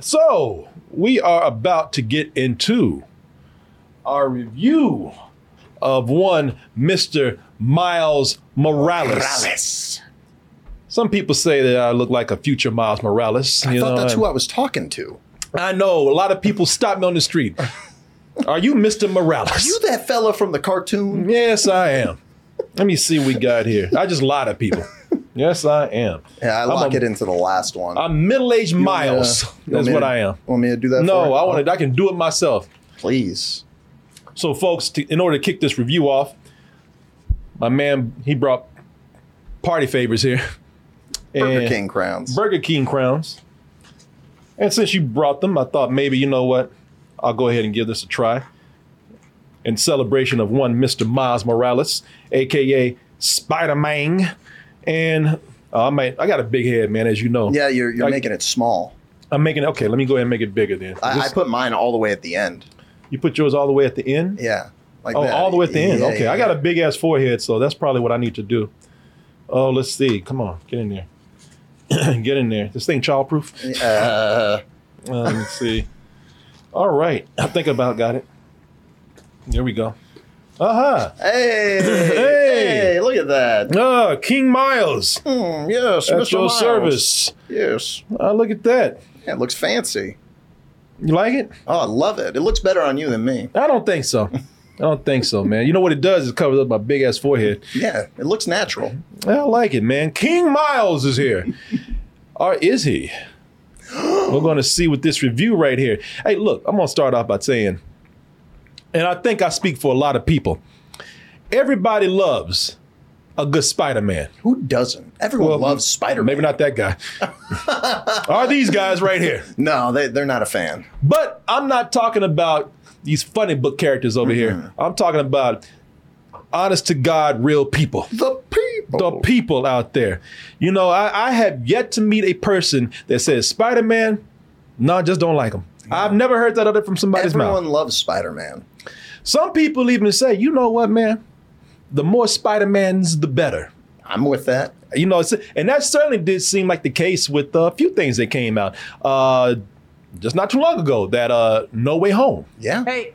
So, we are about to get into our review of one Mr. Miles Morales. Morales. Some people say that I look like a future Miles Morales. I thought know, that's who I was talking to. I know. A lot of people stop me on the street. Are you Mr. Morales? Are you that fella from the cartoon? Yes, I am. Let me see what we got here. I just lie to people. Yes, I am. Yeah, I lock a- it into the last one. I'm middle-aged You to- Miles. That's what to- I am. Want me to do that? No? I want to. I can do it myself. Please. So, folks, to, in order to kick this review off, my man he brought party favors here. Burger King crowns. Burger King crowns. And since you brought them, I thought maybe you know what, I'll go ahead and give this a try. In celebration of one Mr. Miles Morales, aka Spider Man, and uh, I might I got a big head, man, as you know. yeah, you're you're I- making it small. I'm making it okay. Let me go ahead and make it bigger then. I, I put mine all the way at the end. you put yours all the way at the end. Yeah, like Oh, that. all the way at the end. Yeah, okay, yeah, I got a big ass forehead, so that's probably what I need to do. Oh, let's see. Come on, get in there. get in there. This thing childproof. Uh, Uh, let me see. All right, I think about got it. There we go. Uh hey, Hey. hey, look at that. Uh, King Miles Hmm, yes, at Mr. your Miles. service. Yes, Uh, look at that. yeah, it looks fancy. You like it? Oh, I love it. It looks better on you than me. I don't think so. I don't think so, man. You know what it does It covers up my big ass forehead. Yeah, it looks natural. I like it, man. King Miles is here. or is he? We're going to see with this review right here. Hey, look, I'm going to start off by saying, and I think I speak for a lot of people. Everybody loves a good Spider Man. Who doesn't? Everyone loves Spider Man. Maybe not that guy. Are these guys right here? No, they, they're not a fan. But I'm not talking about these funny book characters over here. Mm-hmm. I'm talking about honest to God, real people. The people. the people out there. You know, I, I have yet to meet a person that says Spider Man. No, just don't like him. I've never heard that other from somebody's Everyone mouth. Everyone loves Spider Man. Some people even say, you know what, man? The more Spider Mans, the better. I'm with that. You know, and that certainly did seem like the case with a few things that came out. Uh, just not too long ago, that uh, No Way Home. Yeah. Hey,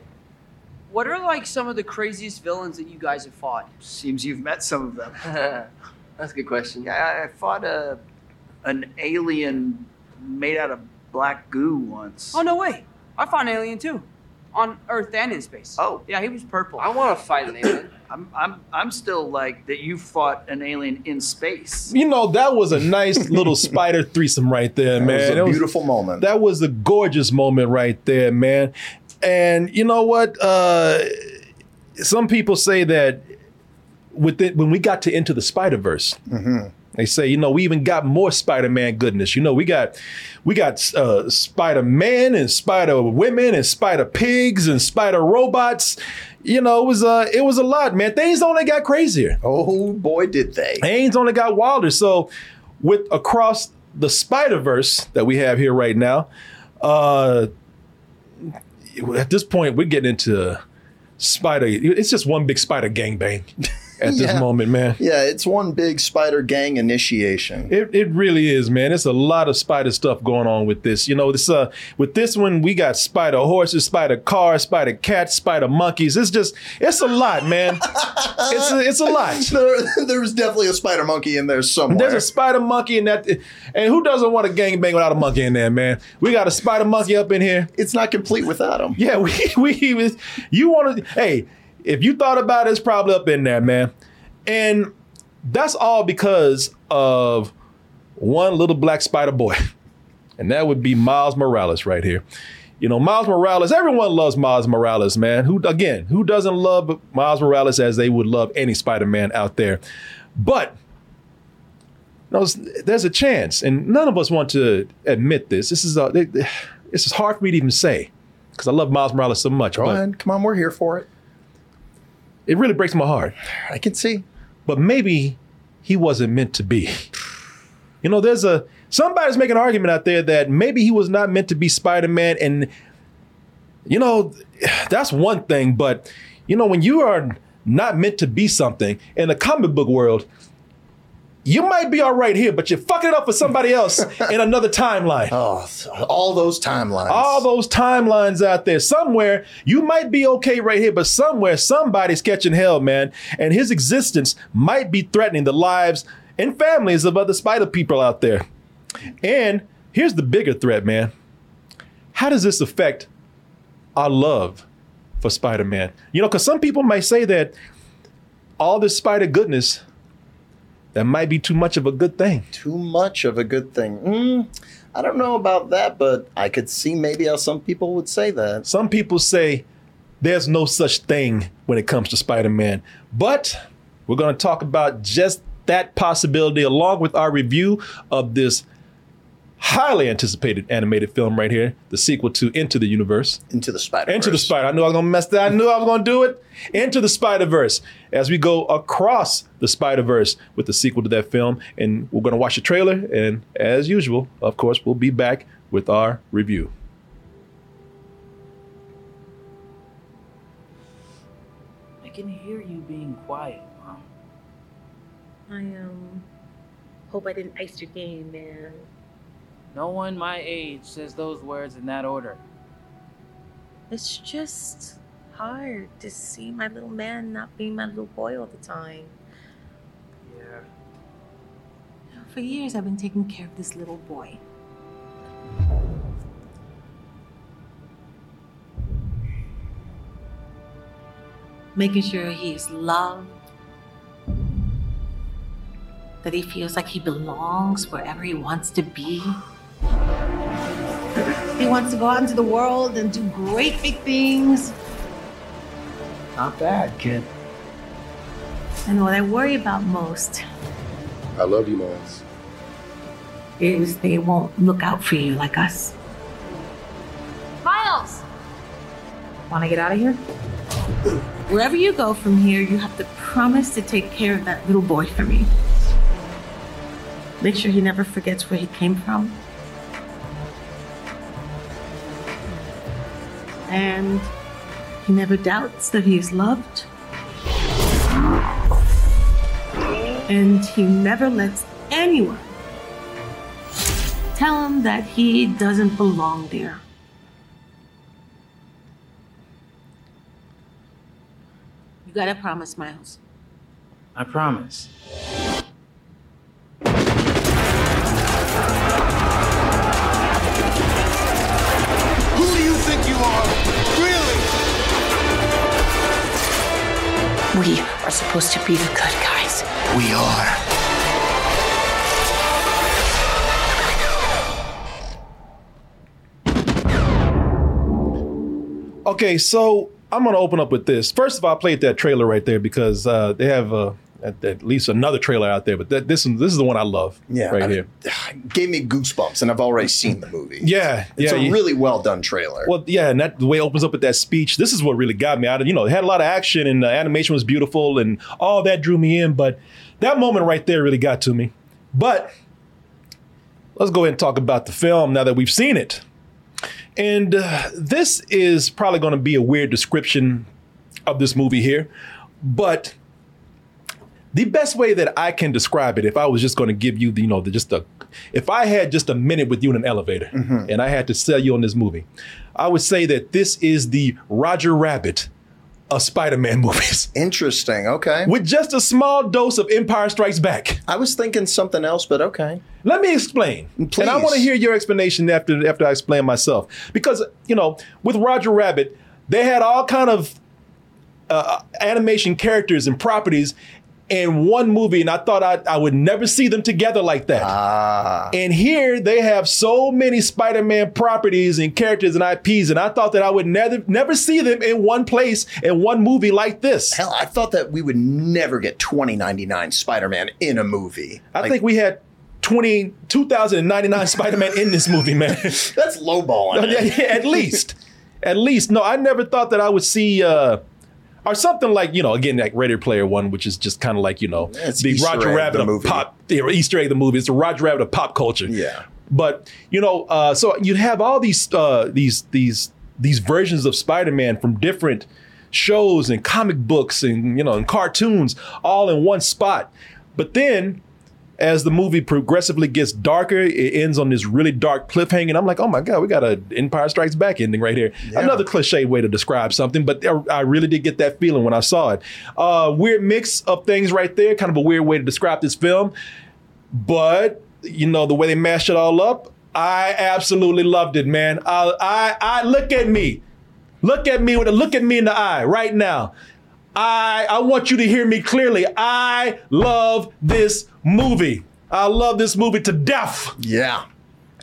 what are like some of the craziest villains that you guys have fought? Seems you've met some of them. That's a good question. Yeah, I, I fought a an alien made out of black goo once. Oh no way! I fought an alien too, on Earth and in space. Oh. yeah, he was purple. I want to fight an alien. I'm I'm I'm still like that. You fought an alien in space. You know, that was a nice little spider threesome right there, That man. was a It was- beautiful moment. That was a gorgeous moment right there, man. And you know what? Uh, some people say that with it, when we got to Into the Spider Verse, they say, you know, we even got more Spider Man goodness. You know, we got we got uh, Spider Man and Spider Women and Spider Pigs and Spider Robots. You know, it was uh, it was a lot, man. Things only got crazier. oh boy, did they. Things only got wilder. So, with across the Spider Verse that we have here right now, uh, at this point we're getting into Spider. It's just one big Spider gangbang. at this Yeah. moment, man. Yeah, it's one big spider gang initiation. It, it really is, man. It's a lot of spider stuff going on with this. You know, this uh with this one we got spider horses, spider cars, spider cats, spider monkeys. It's just it's a lot, man. it's a, it's a lot. There, there was definitely a spider monkey in there somewhere. There's a spider monkey in that, and who doesn't want a gang bang without a monkey in there, man? We got a spider monkey up in here. it's not complete without him. Yeah, we we you want to hey, if you thought about it, it's probably up in there, man. And that's all because of one little black spider boy. And that would be Miles Morales right here. You know, Miles Morales, everyone loves Miles Morales, man. Who again, who doesn't love Miles Morales as they would love any Spider-Man out there? But you know, there's a chance, and none of us want to admit this. This is a, this is hard for me to even say because I love Miles Morales so much. Ahead. Come on, we're here for it. It really breaks my heart. I can see. But maybe he wasn't meant to be. You know, there's a somebody's making an argument out there that maybe he was not meant to be Spider-Man, and you know, that's one thing. But you know, when you are not meant to be something in the comic book world, you might be all right here, but you're fucking it up for somebody else in another timeline. Oh, all those timelines. all those timelines out there. Somewhere you might be okay right here, but somewhere somebody's catching hell, man. And his existence might be threatening the lives and families of other spider people out there. And here's the bigger threat, man. How does this affect our love for Spider Man? You know, because some people might say that all this spider goodness. That might be too much of a good thing. Too much of a good thing. Mm, I don't know about that, but I could see maybe how some people would say that. Some people say there's no such thing when it comes to Spider Man. But we're going to talk about just that possibility along with our review of this highly anticipated animated film right here, the sequel to Into the Universe. Into the spider. Into the Spider. I knew I was gonna mess that. I knew I was gonna do it. Into the Spider Verse. As we go across the Spider Verse with the sequel to that film, and we're gonna watch the trailer. And as usual, of course, we'll be back with our review. I can hear you being quiet, Mom. I um hope I didn't ice your game, man. No one my age says those words in that order. It's just hard to see my little man not being my little boy all the time. Yeah. For years, I've been taking care of this little boy. Making sure he is loved, that he feels like he belongs wherever he wants to be. He wants to go out into the world and do great big things. Not bad, kid. And what I worry about most I love you, Miles. is they won't look out for you like us. Miles! Want to get out of here? Wherever you go from here, you have to promise to take care of that little boy for me. Make sure he never forgets where he came from. And he never doubts that he is loved. And he never lets anyone tell him that he doesn't belong there. You gotta promise, Miles. I promise. We are supposed to be the good guys. We are. Okay, so I'm gonna open up with this. First of all, I played that trailer right there because uh, they have uh, at, at least another trailer out there, but that, this this is the one I love. Yeah, right I- here. Gave me goosebumps, and I've already seen the movie. Yeah, It's yeah. a really well done trailer. Well, yeah, and that the way it opens up with that speech. This is what really got me out of. You know, it had a lot of action and the animation was beautiful and all that drew me in. But that moment right there really got to me. But let's go ahead and talk about the film now that we've seen it. And uh, this is probably going to be a weird description of this movie here, but the best way that I can describe it, if I was just going to give you, the, you know, the, just a, if I had just a minute with you in an elevator and I had to sell you on this movie, I would say that this is the Roger Rabbit of Spider-Man movies. Interesting. Okay. With just a small dose of Empire Strikes Back. I was thinking something else, but okay. Let me explain. Please. And I want to hear your explanation after after I explain myself. Because, you know, with Roger Rabbit, they had all kind of uh, animation characters and properties in one movie, and I thought I, I would never see them together like that. Ah. And here they have so many Spider-Man properties and characters and IPs, and I thought that I would never never see them in one place in one movie like this. Hell, I thought that we would never get 2099 Spider-Man in a movie. I Like, think we had 20, 2099 Spider-Man in this movie, man. that's lowballing. yeah, at least. At least. No, I never thought that I would see uh or something like, you know, again, like Ready Player One, which is just kind of like, you know, It's the Easter Roger egg, Rabbit the of movie. pop, yeah, Easter egg, the movie. It's the Roger Rabbit of pop culture. Yeah. But you know, uh, so you'd have all these uh, these these these versions of Spider-Man from different shows and comic books and you know and cartoons all in one spot. But then as the movie progressively gets darker, it ends on this really dark cliffhanger. I'm like, oh my god, we got an Empire Strikes Back ending right here. Another cliche way to describe something, but I- I really did get that feeling when I saw it. Uh, weird mix of things right there, kind of a weird way to describe this film. But you know the way they mashed it all up, I absolutely loved it, man. I, I, I look at me, look at me with a look at me in the eye right now. I, I want you to hear me clearly. I love this movie. I love this movie to death. Yeah.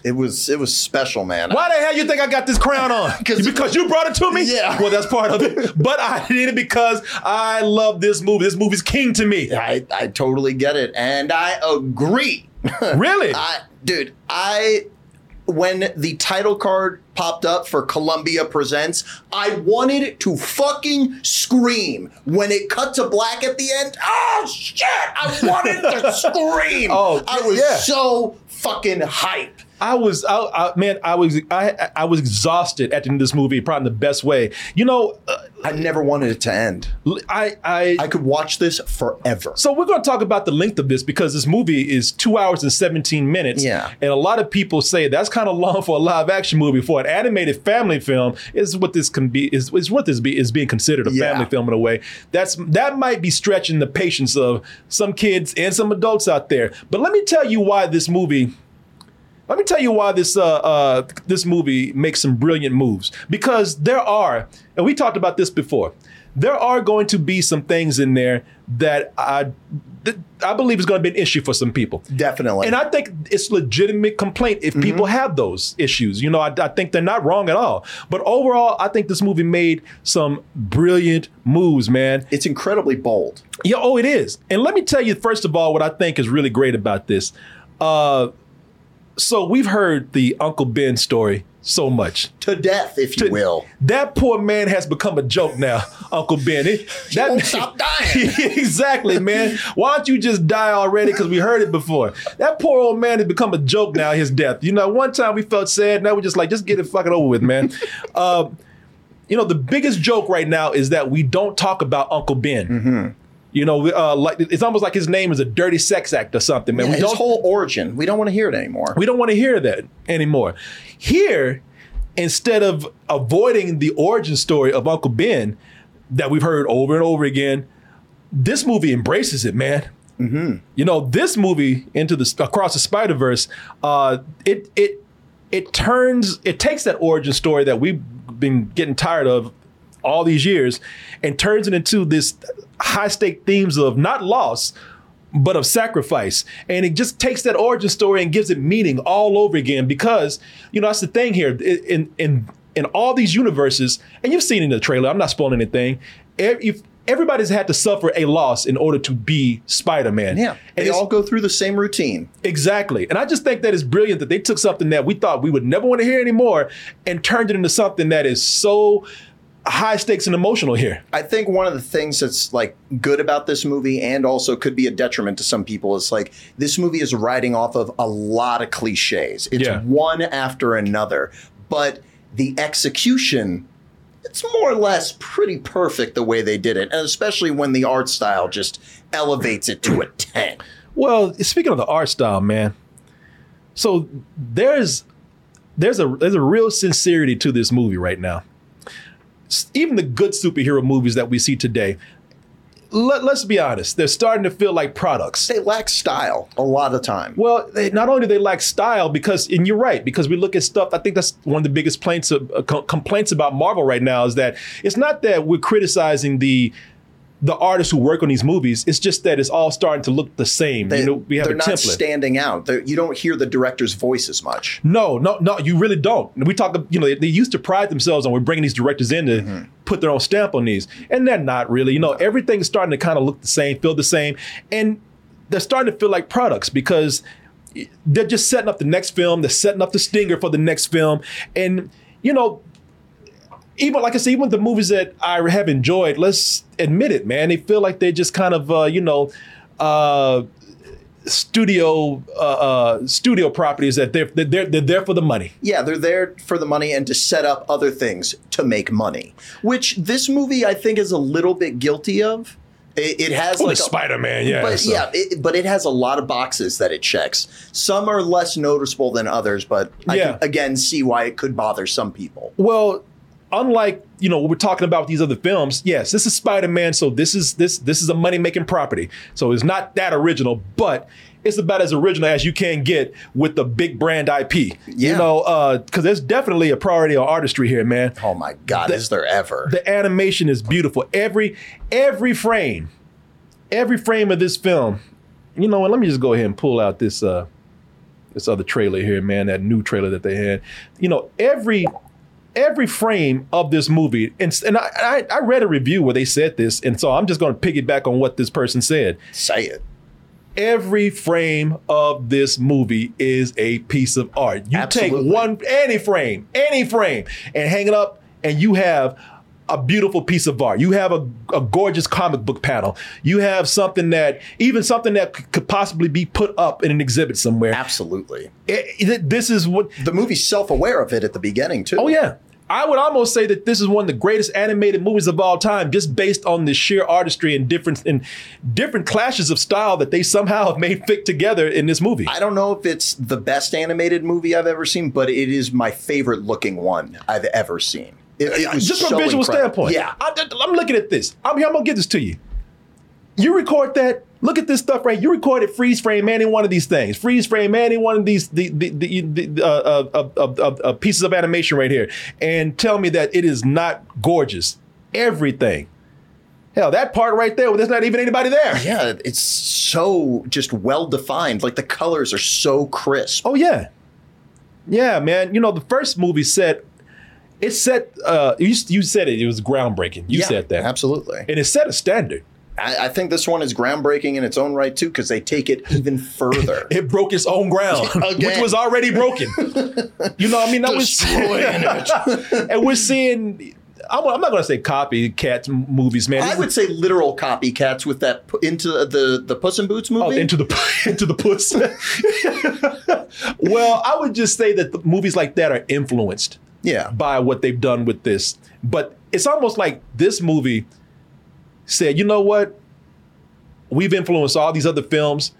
It was it was special, man. Why the hell you think I got this crown on? because you brought it to me? Yeah. Well, that's part of it. But I did it because I love this movie. This movie's king to me. I, I totally get it. And I agree. Really? I dude, I when the title card popped up for Columbia Presents, I wanted to fucking scream. When it cut to black at the end, oh shit! I wanted to scream. Oh, I was yeah. so fucking hype. I was, I, I, man, I was, I, I was exhausted at the end of this movie, probably in the best way. You know, uh, I never wanted it to end. I, I, I could watch this forever. so we're going to talk about the length of this because this movie is two hours and 17 minutes. Yeah. And a lot of people say that's kind of long for a live action movie. For an animated family film, is what this can be, is, is what this be, is being considered a Yeah. family film in a way. That's, that might be stretching the patience of some kids and some adults out there. But let me tell you why this movie, let me tell you why this uh, uh, this movie makes some brilliant moves. Because there are, and we talked about this before, there are going to be some things in there that I that I believe is going to be an issue for some people. Definitely. And I think it's legitimate complaint if people have those issues. You know, I, I think they're not wrong at all. But overall, I think this movie made some brilliant moves, man. it's incredibly bold. Yeah, oh, it is. And let me tell you, first of all, what I think is really great about this. Uh, so we've heard the Uncle Ben story so much. To death, if you To- will. That poor man has become a joke now, Uncle Ben. It- that won't stop dying. exactly, man. Why don't you just die already? Because we heard it before. That poor old man has become a joke now. His death. You know, one time we felt sad. Now we're just like, just get it fucking over with, man. uh, you know, the biggest joke right now is that we don't talk about Uncle Ben. Mm-hmm. You know, uh, like it's almost like his name is a dirty sex act or something, man. Yeah, we his don't whole origin. We don't want to hear it anymore. we don't want to hear that anymore. Here, instead of avoiding the origin story of Uncle Ben that we've heard over and over again, this movie embraces it, man. You know, this movie into the across the Spider Verse, uh, it it it turns it takes that origin story that we've been getting tired of all these years and turns it into this high stake themes of not loss but of sacrifice and it just takes that origin story and gives it meaning all over again because you know that's the thing here in in in all these universes and you've seen in the trailer i'm not spoiling anything if everybody's had to suffer a loss in order to be spider-man Yeah. and They all go through the same routine. Exactly. And I just think that it's brilliant that they took something that we thought we would never want to hear anymore and turned it into something that is so high stakes and emotional here. I think one of the things that's like good about this movie and also could be a detriment to some people is like this movie is riding off of a lot of cliches. It's Yeah. one after another, but the execution it's more or less pretty perfect the way they did it, and especially when the art style just elevates it to a ten. Well, speaking of the art style, man. So there's there's a there's a real sincerity to this movie right now. Even the good superhero movies that we see today, let, let's be honest, they're starting to feel like products. They lack style a lot of time. Well, they, not only do they lack style, because and you're right, because we look at stuff. I think that's one of the biggest complaints uh, complaints about Marvel right now is that it's not that we're criticizing the the artists who work on these movies. It's just that it's all starting to look the same. They, you know, we have they're a not template. standing out. They're, you don't hear the director's voice as much. No, no, no, you really don't. We talk, you know, they, they used to pride themselves on we're bringing these directors in to Mm-hmm. put their own stamp on these, and they're not really. You know, everything's starting to kind of look the same, feel the same, and they're starting to feel like products because they're just setting up the next film, they're setting up the stinger for the next film, and you know. Even like I said, even the movies that I have enjoyed, let's admit it, man. They feel like they're just kind of, uh, you know, uh, studio uh, uh, studio properties that they're, they're they're there for the money. Yeah, they're there for the money and to set up other things to make money, which this movie I think is a little bit guilty of. It, it has like Spider-Man, yeah, but so- yeah, it, but it has a lot of boxes that it checks. Some are less noticeable than others, but I Yeah. can again see why it could bother some people. Well, unlike you know what we're talking about with these other films, yes, this is Spider-Man, so this is this this is a money-making property. So it's not that original, but it's about as original as you can get with the big brand IP. Yeah. You know, because there's definitely a priority on artistry here, man. Oh my God, The- is there ever? The animation is beautiful. Every every frame, every frame of this film. You know what? Let me just go ahead and pull out this uh this other trailer here, man. That new trailer that they had. You know, every every frame of this movie, and and I I, I read a review where they said this, and so I'm just going to piggyback on what this person said. Say it. Every frame of this movie is a piece of art. You Absolutely. take one any frame, any frame, and hang it up, and you have a beautiful piece of art. You have a, a gorgeous comic book panel. You have something that even something that c- could possibly be put up in an exhibit somewhere. Absolutely. It- it- this is what The movie's self-aware of it at the beginning too. Oh yeah. I would almost say that this is one of the greatest animated movies of all time, just based on the sheer artistry and different and different clashes of style that they somehow have made fit together in this movie. I don't know if it's the best animated movie I've ever seen, but it is my favorite looking one I've ever seen. It, it just from so a visual incredible. standpoint. Yeah. I, am looking at this. I'm here. I'm gonna give this to you. You record that. Look at this stuff right. You recorded freeze frame any one of these things. Freeze frame any one of these the the, the, the uh, uh, uh, uh, uh, pieces of animation right here, and tell me that it is not gorgeous. Everything. Hell, that part right there, well, there's not even anybody there. Yeah, it's so just well defined. Like the colors are so crisp. Oh yeah, yeah, man. You know the first movie set. It set. Uh, you you said it. It was groundbreaking. You Yeah, said that absolutely. and it set a standard. I, I think this one is groundbreaking in its own right too, because they take it even further. it broke its own ground, which was already broken. you know, what I mean, that was and we're seeing. I'm, I'm not going to say copycat movies, man. I would say literal copycats with that into the the Puss in Boots movie. Oh, into the into the puss. well, I would just say that the movies like that are influenced yeah, by what they've done with this. But it's almost like this movie said, you know what? We've influenced all these other films,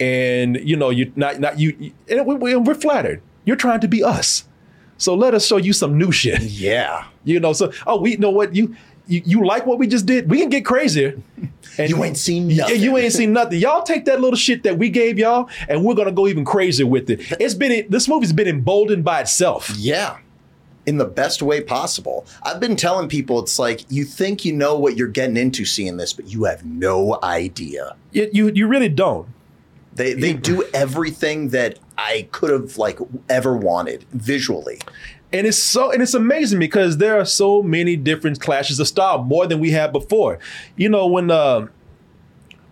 and you know, you're not not you, and we, we're flattered. You're trying to be us, so let us show you some new shit. yeah. You know, so oh, we you know what you. You, you like what we just did? We can get crazier. And You ain't seen nothing. you ain't seen nothing. Y'all take that little shit that we gave y'all, and we're gonna go even crazier with it. It's been this movie's been emboldened by itself. Yeah. In the best way possible. I've been telling people it's like you think you know what you're getting into seeing this, but you have no idea. You you, you really don't. They they do everything that I could have like ever wanted visually. And it's so and it's amazing because there are so many different clashes of style, more than we had before. You know, when uh,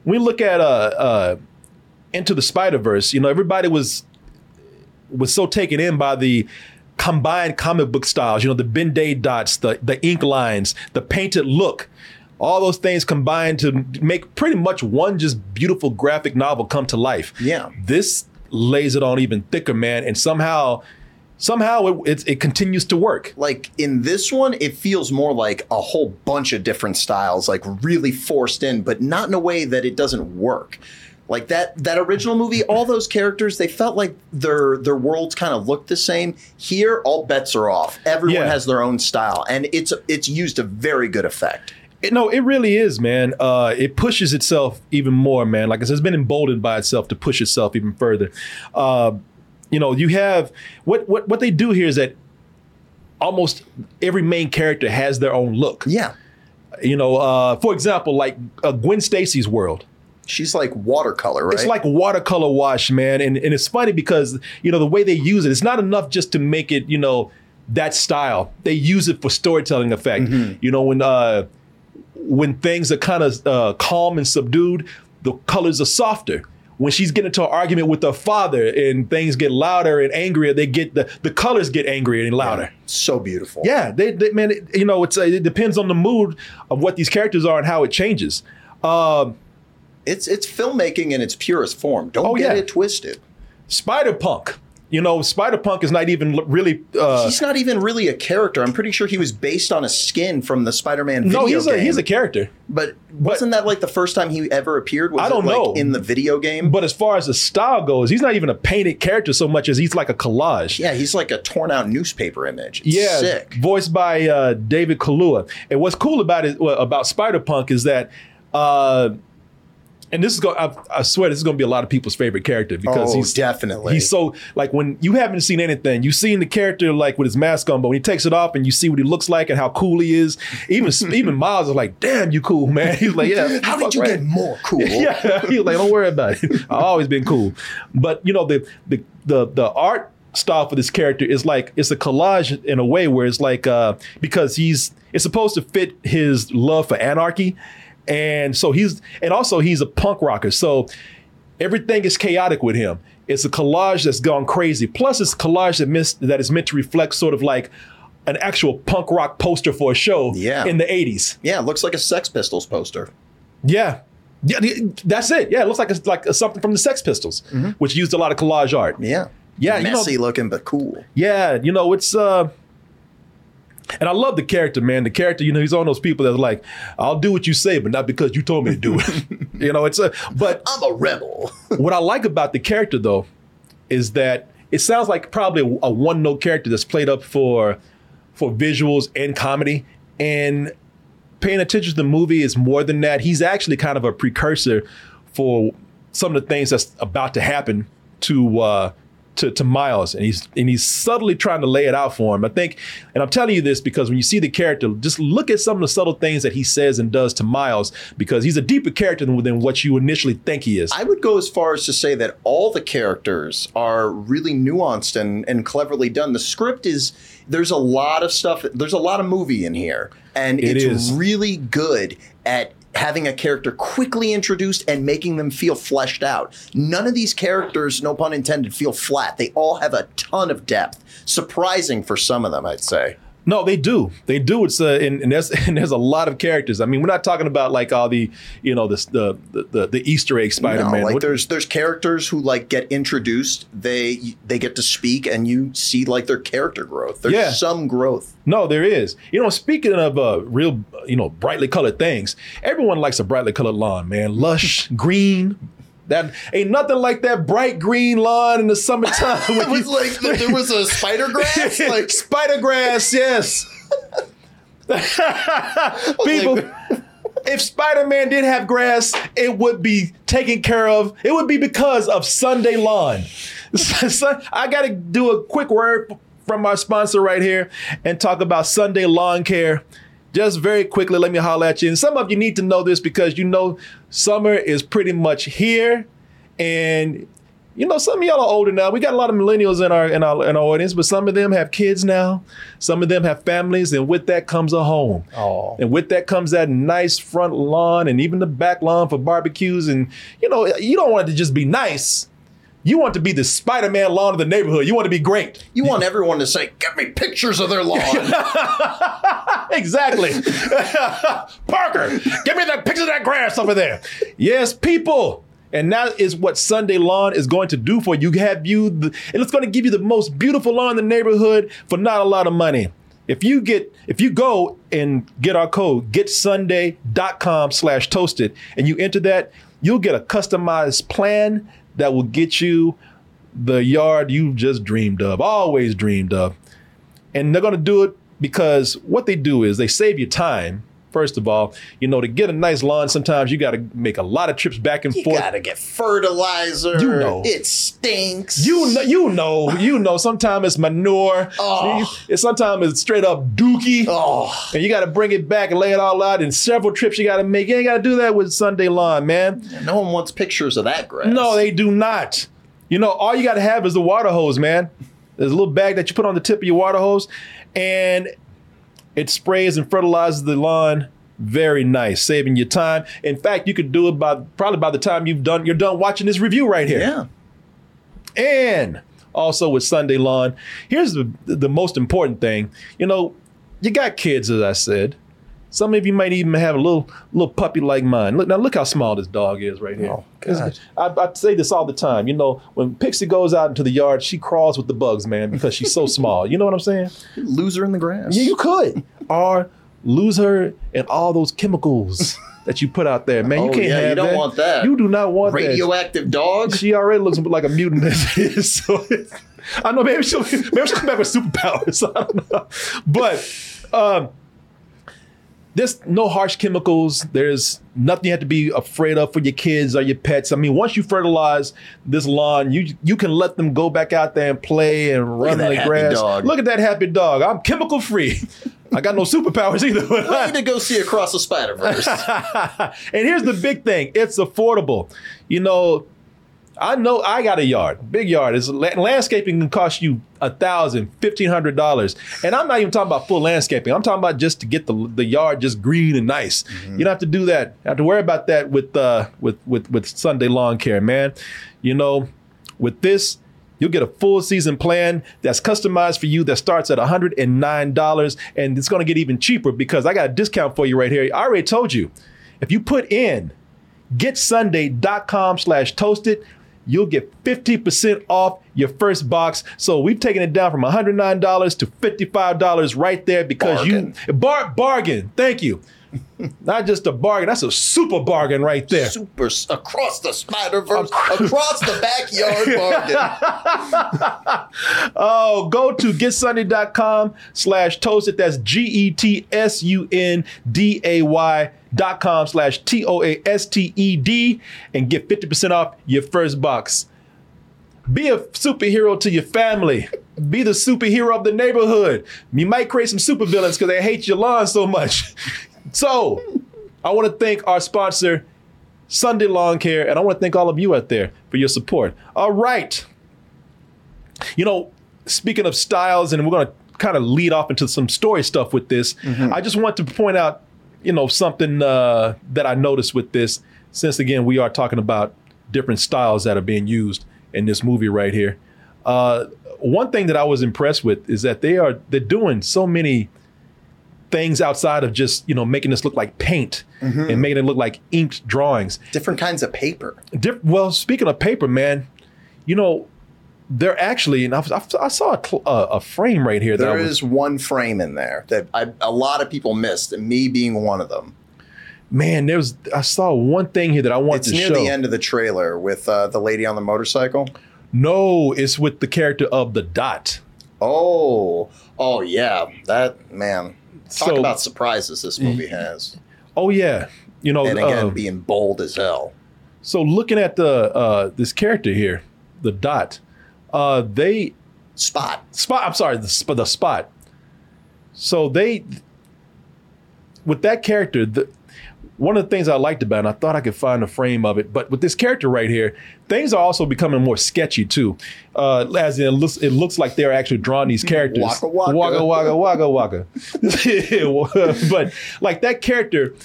we look at uh, uh, into the Spider Verse, you know, everybody was was so taken in by the combined comic book styles. You know, the Ben Day dots, the the ink lines, the painted look. All those things combined to make pretty much one just beautiful graphic novel come to life. Yeah. This lays it on even thicker, man, and somehow somehow it, it it continues to work. Like in this one, it feels more like a whole bunch of different styles, like really forced in, but not in a way that it doesn't work. Like that that original movie, all those characters, they felt like their their worlds kind of looked the same. Here, all bets are off. Everyone Yeah. has their own style, and it's it's used to very good effect. It- no, it really is, man. Uh, it pushes itself even more, man. Like I said, it's been emboldened by itself to push itself even further. Uh, you know, you have what what what they do here is that almost every main character has their own look. Yeah, You know, uh, for example, like uh, Gwen Stacy's world. She's like watercolor, right? It's like watercolor wash, man. And, and it's funny because, you know, the way they use it, it's not enough just to make it, you know, that style. They use it for storytelling effect. You know, when uh when things are kind of uh, calm and subdued, the colors are softer. When she's getting into an argument with her father and things get louder and angrier, they get the the colors get angrier and louder. so beautiful. Yeah, they, they man, it, you know, it's uh, it depends on the mood of what these characters are and how it changes. Um, It's it's filmmaking in its purest form. Don't Oh, get yeah. it twisted. Spider Punk, you know, Spider Punk is not even really. Uh, He's not even really a character. I'm pretty sure he was based on a skin from the Spider-Man video no, he's a game. he's a character. But wasn't that like the first time he ever appeared? Was I don't like, know. in the video game. But as far as the style goes, he's not even a painted character so much as he's like a collage. yeah, he's like a torn out newspaper image. It's Yeah, sick. voiced by uh, David Kaluuya. And what's cool about it about Spider Punk is that, uh, and this is going. I, I swear this is going to be a lot of people's favorite character because Oh, he's definitely. He's so like when you haven't seen anything, you've seen the character like with his mask on, but when he takes it off and you see what he looks like and how cool he is, even even Miles is like, "Damn, you cool, man." He's like, "Yeah, How did you right." get more cool? yeah, he's like, don't worry about it. I've always been cool. But you know, the the the the art style for this character is like it's a collage in a way where it's like uh because he's it's supposed to fit his love for anarchy. And so he's and also he's a punk rocker. So everything is chaotic with him. It's a collage that's gone crazy. Plus it's a collage that mis- that is meant to reflect sort of like an actual punk rock poster for a show Yeah. in the 80s. Yeah, it looks like a Sex Pistols poster. Yeah. Yeah, that's it. Yeah, it looks like it's like something from the Sex Pistols, which used a lot of collage art. Yeah. Yeah, you know- Messy looking, but cool. Yeah, you know, it's uh and I love the character, man. The character, you know, he's one of those people that's like, I'll do what you say, but not because you told me to do it. you know, it's a but I'm a rebel. what I like about the character though is that it sounds like probably a, a one note character that's played up for for visuals and comedy and paying attention to the movie is more than that. He's actually kind of a precursor for some of the things that's about to happen to uh to, to Miles and he's and he's subtly trying to lay it out for him. I think and I'm telling you this because when you see the character, just look at some of the subtle things that he says and does to Miles because he's a deeper character than, than what you initially think he is. I would go as far as to say that all the characters are really nuanced and, and cleverly done. The script is there's a lot of stuff. There's a lot of movie in here, and It it's is. really good at having a character quickly introduced and making them feel fleshed out. None of these characters, no pun intended, feel flat. They all have a ton of depth. Surprising for some of them, I'd say. No, they do. They do. It's uh, and, and there's and there's a lot of characters. I mean, we're not talking about like all the you know the the the, the Easter egg Spider Man. No, like there's there's characters who like get introduced, they they get to speak, and you see like their character growth. There's Yeah. some growth. no, there is. You know, speaking of uh, real you know brightly colored things, everyone likes a brightly colored lawn, man. Lush green. That ain't nothing like that bright green lawn in the summertime. It was like th- there was a spider grass. Like spider grass, yes. People, if Spider Man did have grass, it would be taken care of. It would be because of Sunday Lawn. So, I got to do a quick word from our sponsor right here and talk about Sunday Lawn Care. Just very quickly, let me holler at you. And some of you need to know this because you know summer is pretty much here. And you know, some of y'all are older now. We got a lot of millennials in our in our in our audience, but some of them have kids now. Some of them have families, and with that comes a home. Oh. And with that comes that nice front lawn and even the back lawn for barbecues. And you know, you don't want it to just be nice. You want to be the Spider-Man lawn of the neighborhood. You want to be great. you want everyone to say, "Get me pictures of their lawn." exactly. Parker, give me that picture of that grass over there. Yes, people. And that is what Sunday Lawn is going to do for you. Have you, the, and it's going to give you the most beautiful lawn in the neighborhood for not a lot of money. If you get, if you go and get our code, getsunday.com slash toasted, and you enter that, you'll get a customized plan that will get you the yard you've just dreamed of, always dreamed of. And they're going to do it because what they do is they save you time. First of all, you know, to get a nice lawn, sometimes you got to make a lot of trips back and You forth. You gotta get fertilizer. You know. It stinks. You know, you know, you know. Sometimes it's manure. Oh. Sometimes it's straight up dookie. Oh. And you got to bring it back and lay it all out. And several trips you got to make. You ain't got to do that with Sunday lawn, man. No one wants pictures of that grass. No, they do not. You know, all you got to have is the water hose, man. There's a little bag that you put on the tip of your water hose, and it sprays and fertilizes the lawn. Very nice, saving you time. In fact, you could do it by probably by the time you've done you're done watching this review right here. Yeah. And also with Sunday Lawn, here's the the most important thing. You know, you got kids, as I said. Some of you might even have a little little puppy like mine. Look now, look how small this dog is right here. Oh, God. I, I say this all the time. You know, when Pixie goes out into the yard, she crawls with the bugs, man, because she's so small. You know what I'm saying? Lose her in the grass. Yeah, you could. or lose her in all those chemicals that you put out there, man. You Oh, can't yeah, you don't that. want that. You do not want that. Radioactive dog. She already looks like a mutant as it is. So I know maybe she'll maybe she'll come back with superpowers. I don't know. But um there's no harsh chemicals. There's nothing you have to be afraid of for your kids or your pets. I mean, once you fertilize this lawn, you you can let them go back out there and play and run in the grass. dog. Look at that happy dog. I'm chemical free. I got no superpowers either. I need to go see Across the Spider Verse. and here's the big thing it's affordable you know i know i got a yard big yard. Is landscaping can cost you a thousand fifteen hundred dollars. And i'm not even talking about full landscaping. I'm talking about just to get the, the yard just green and nice. You don't have to do that. You have to worry about that with uh with with with sunday lawn care man. You know with this You'll get a full season plan that's customized for you that starts at $109 and it's going to get even cheaper because I got a discount for you right here. I already told you. If you put in getsunday.com slash toasted, you'll get 50% off your first box. So we've taken it down from $109 to $55 right there because Bargain. you bar bargain. Thank you. Not just a bargain, that's a super bargain right there. Super across the Spider Verse, across the backyard bargain. Oh, go to getsunday.com slash toasted. That's G E T S U N D A Y dot com slash T O A S T E D and get 50% off your first box. Be a superhero to your family. Be the superhero of the neighborhood. You might create some supervillains because they hate your lawn so much. So, I want to thank our sponsor, Sunday Lawn Care, and I want to thank all of you out there for your support. All right. You know, speaking of styles, and we're going to kind of lead off into some story stuff with this. Mm-hmm. I just want to point out, you know, something uh, that I noticed with this. Since again, we are talking about different styles that are being used in this movie right here. Uh, one thing that I was impressed with is that they are they're doing so many things outside of just you know making this look like paint and making it look like inked drawings. Different kinds of paper. Well, speaking of paper, man, you know, they're actually, and I, I, I saw a, cl- uh, a frame right here that There I was, one frame in there that I, a lot of people missed, and me being one of them. man, there was I saw one thing here that I wanted It's to near show. the end of the trailer with uh, the lady on the motorcycle. No, it's with the character of the dot. Oh, oh yeah, that man. Talk So- about surprises this movie has, Oh yeah, you know, and again uh, being bold as hell. so looking at the uh, this character here, the dot, uh, they Spot. spot. I'm sorry, the, the spot. So they, with that character, the one of the things I liked about it, and I thought I could find a frame of it, but with this character right here, things are also becoming more sketchy too. Uh, as in, it looks, it looks like they're actually drawing these characters. Waka waka. waka waka waka but like that character,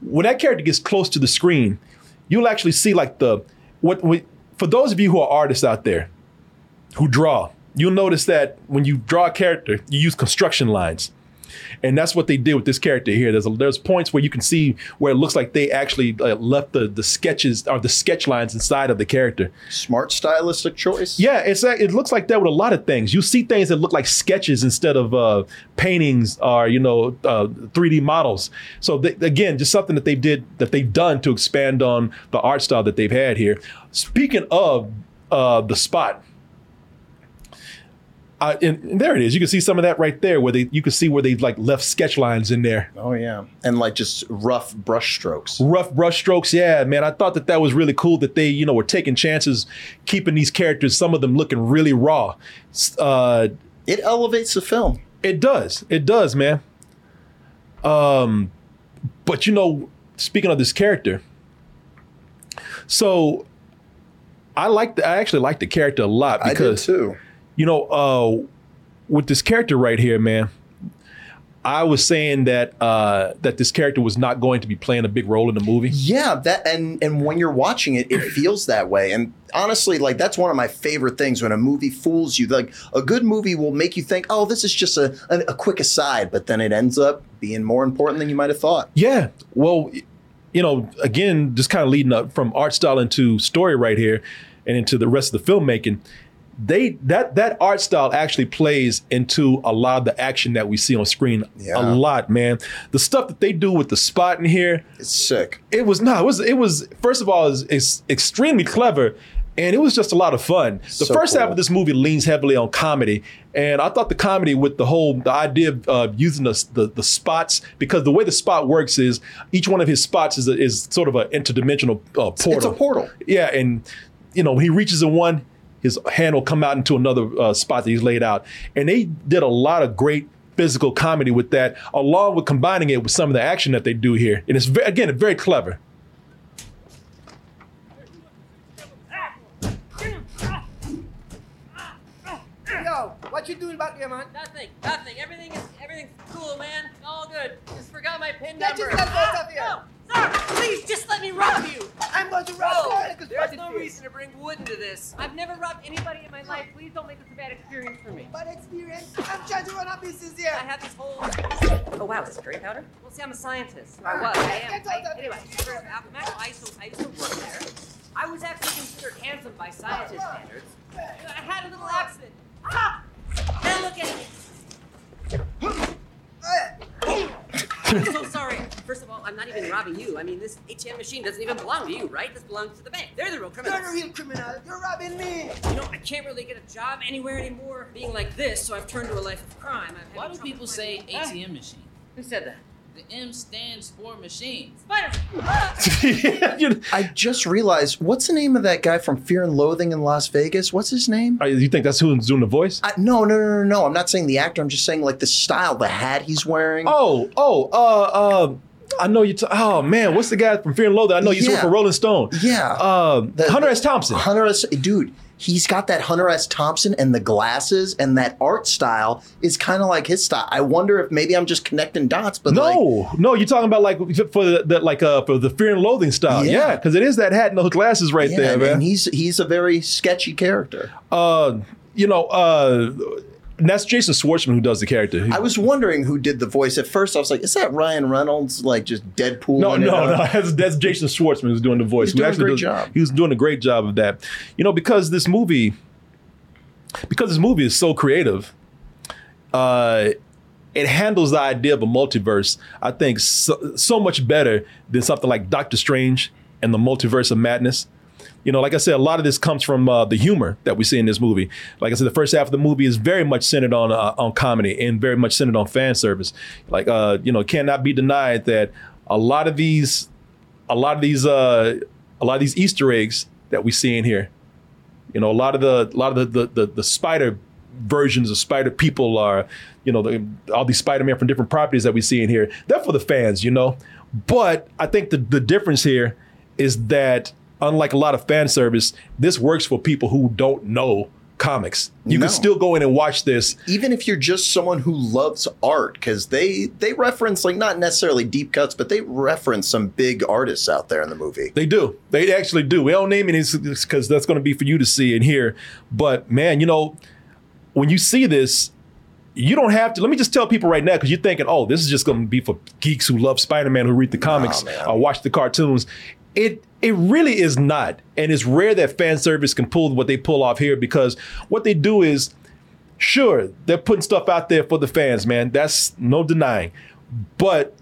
when that character gets close to the screen, you'll actually see like the what. what for those of you who are artists out there, who draw, you'll notice that when you draw a character, you use construction lines. and that's what they did with this character here. There's a, there's points where you can see where it looks like they actually uh, left the the sketches or the sketch lines inside of the character. Smart stylistic choice. Yeah, it's it looks like that with a lot of things. You see things that look like sketches instead of uh, paintings or you know uh, 3D models. So they, again, just something that they did that they've done to expand on the art style that they've had here. Speaking of uh, the spot. Uh, and, and there it is. You can see some of that right there, where they you can see where they like left sketch lines in there. Oh yeah, and like just rough brush strokes. rough brush strokes. Yeah, man, I thought that that was really cool that they, you know, were taking chances, keeping these characters, some of them looking really raw. Uh, It elevates the film. it does, it does, man. Um, but you know, speaking of this character, so I like, the, I actually like the character a lot I did because too. You know, uh, with this character right here, man, I was saying that uh, that this character was not going to be playing a big role in the movie. Yeah, that and and when you're watching it, it feels that way. And honestly, like that's one of my favorite things when a movie fools you. Like a good movie will make you think, "Oh, this is just a a, a quick aside," but then it ends up being more important than you might have thought. Yeah. Well, you know, again, just kind of leading up from art style into story right here and into the rest of the filmmaking. They that that art style actually plays into a lot of the action that we see on screen. Yeah. A lot, man. The stuff that they do with the spot in here, It's sick. it was no, it was it was first of all, it's, extremely clever. And it was just a lot of fun. The So first half of this movie leans heavily on comedy, and I thought the comedy with the whole the idea of uh, using the, the the spots because the way the spot works is each one of his spots is a, is sort of an interdimensional uh, portal. It's a portal. Yeah, and you know when he reaches in one, his hand will come out into another uh, spot that he's laid out, and they did a lot of great physical comedy with that, along with combining it with some of the action that they do here, and it's ve- again very clever. Yo, what you doing back there, man? Nothing, nothing. Everything is everything's cool, man. All good. Just forgot my pin Yeah, number. just let go of here. no, sir, please just let me rob you. I'm going to rob No, you like there's no fish. reason to bring wood into this. I've never robbed anybody in my life. Please don't make this a bad experience for me. Bad experience. I'm trying to run a business here. I have this whole. Oh wow, is this gray powder? Well, see, I'm a scientist. Ah, I was. I am. I, anyway, for Alchemax, I used to, I used to work there. I was actually considered handsome by scientist standards. Ah, I had a little accident. Ah! Now look at me. I'm so sorry. First of all, I'm not even robbing you. I mean, this ATM machine doesn't even belong to you, right? This belongs to the bank. They're the real criminals. You're a real criminal. You're robbing me. You know, I can't really get a job anywhere anymore being like this, so I've turned to a life of crime. I've had Why do people say ATM machine? Who said that? The M stands for machine. Spiders! I just realized what's the name of that guy from Fear and Loathing in Las Vegas? What's his name? uh, you think that's who's doing the voice? I, no, no, no, no, no. I'm not saying the actor. I'm just saying like the style, the hat he's wearing. Oh, oh, uh, uh, I know you. T- oh man, what's the guy from Fear and Loathing? I know you used to work Yeah. for Rolling Stone. Yeah. Um, The- Hunter the- S. Thompson. Hunter S. Dude, he's got that Hunter S. Thompson and the glasses and that art style is kind of like his style. I wonder if maybe I'm just connecting dots, but like, No, no, you're talking about like for the, the like uh for the Fear and Loathing style. Yeah. Yeah, because it is that hat and those glasses right yeah, there, man. and he's he's a very sketchy character. uh, you know, uh, and that's Jason Schwartzman who does the character. I was wondering who did the voice at first. I was like, is that Ryan Reynolds? Like just Deadpool? No, no, no. That's, that's Jason Schwartzman who's doing the voice. He's doing a great does- job. He was doing a great job of that. You know, because this movie, because this movie is so creative, uh, it handles the idea of a multiverse. I think so, so much better than something like Doctor Strange and the Multiverse of Madness. You know, like I said, a lot of this comes from uh, the humor that we see in this movie. Like I said, the first half of the movie is very much centered on uh, on comedy and very much centered on fan service. Like, uh, you know, it cannot be denied that a lot of these, a lot of these, uh, a lot of these Easter eggs that we see in here, you know, a lot of the, a lot of the the, the, the spider versions of Spider People are, you know, the, all these Spider Man from different properties that we see in here. They're for the fans, you know. But I think the the difference here is that unlike a lot of fan service, this works for people who don't know comics. You No. can still go in and watch this. Even if you're just someone who loves art, because they they reference like not necessarily deep cuts, but they reference some big artists out there in the movie. They do. They actually do. We don't name any because that's going to be for you to see and hear. But man, you know, when you see this, you don't have to. Let me just tell people right now, because you're thinking, oh, this is just going to be for geeks who love Spider-Man, who read the comics, or watch the cartoons. It it really is not, and it's rare that fan service can pull what they pull off here because what they do is, sure, they're putting stuff out there for the fans, man. That's no denying, but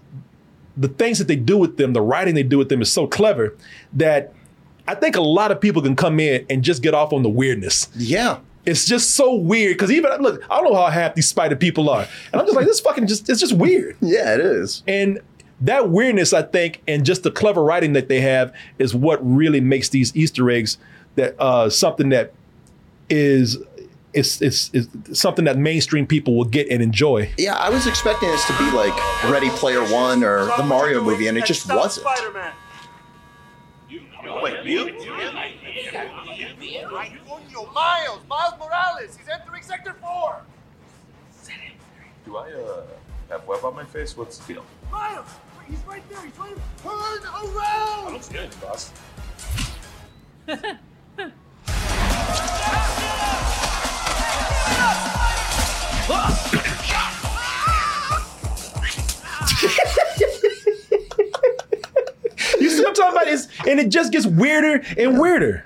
the things that they do with them, the writing they do with them, is so clever that I think a lot of people can come in and just get off on the weirdness. Yeah. It's just so weird because even look, I don't know how half these spider people are, and I'm just like, this fucking just it's just weird. Yeah, it is. And that weirdness, I think, and just the clever writing that they have is what really makes these Easter eggs that uh, something that is is, is is something that mainstream people will get and enjoy. Yeah, I was expecting this to be like Ready Player One or the Mario movie, and it just wasn't. Spider-Man. Wait, you? Miles, Miles Morales. He's entering Sector 4. Do I uh, have web on my face? What's the deal? Miles, wait, he's right there. He's trying to turn around. I don't see anything, boss. You see what I'm talking about? It's, and it just gets weirder and weirder.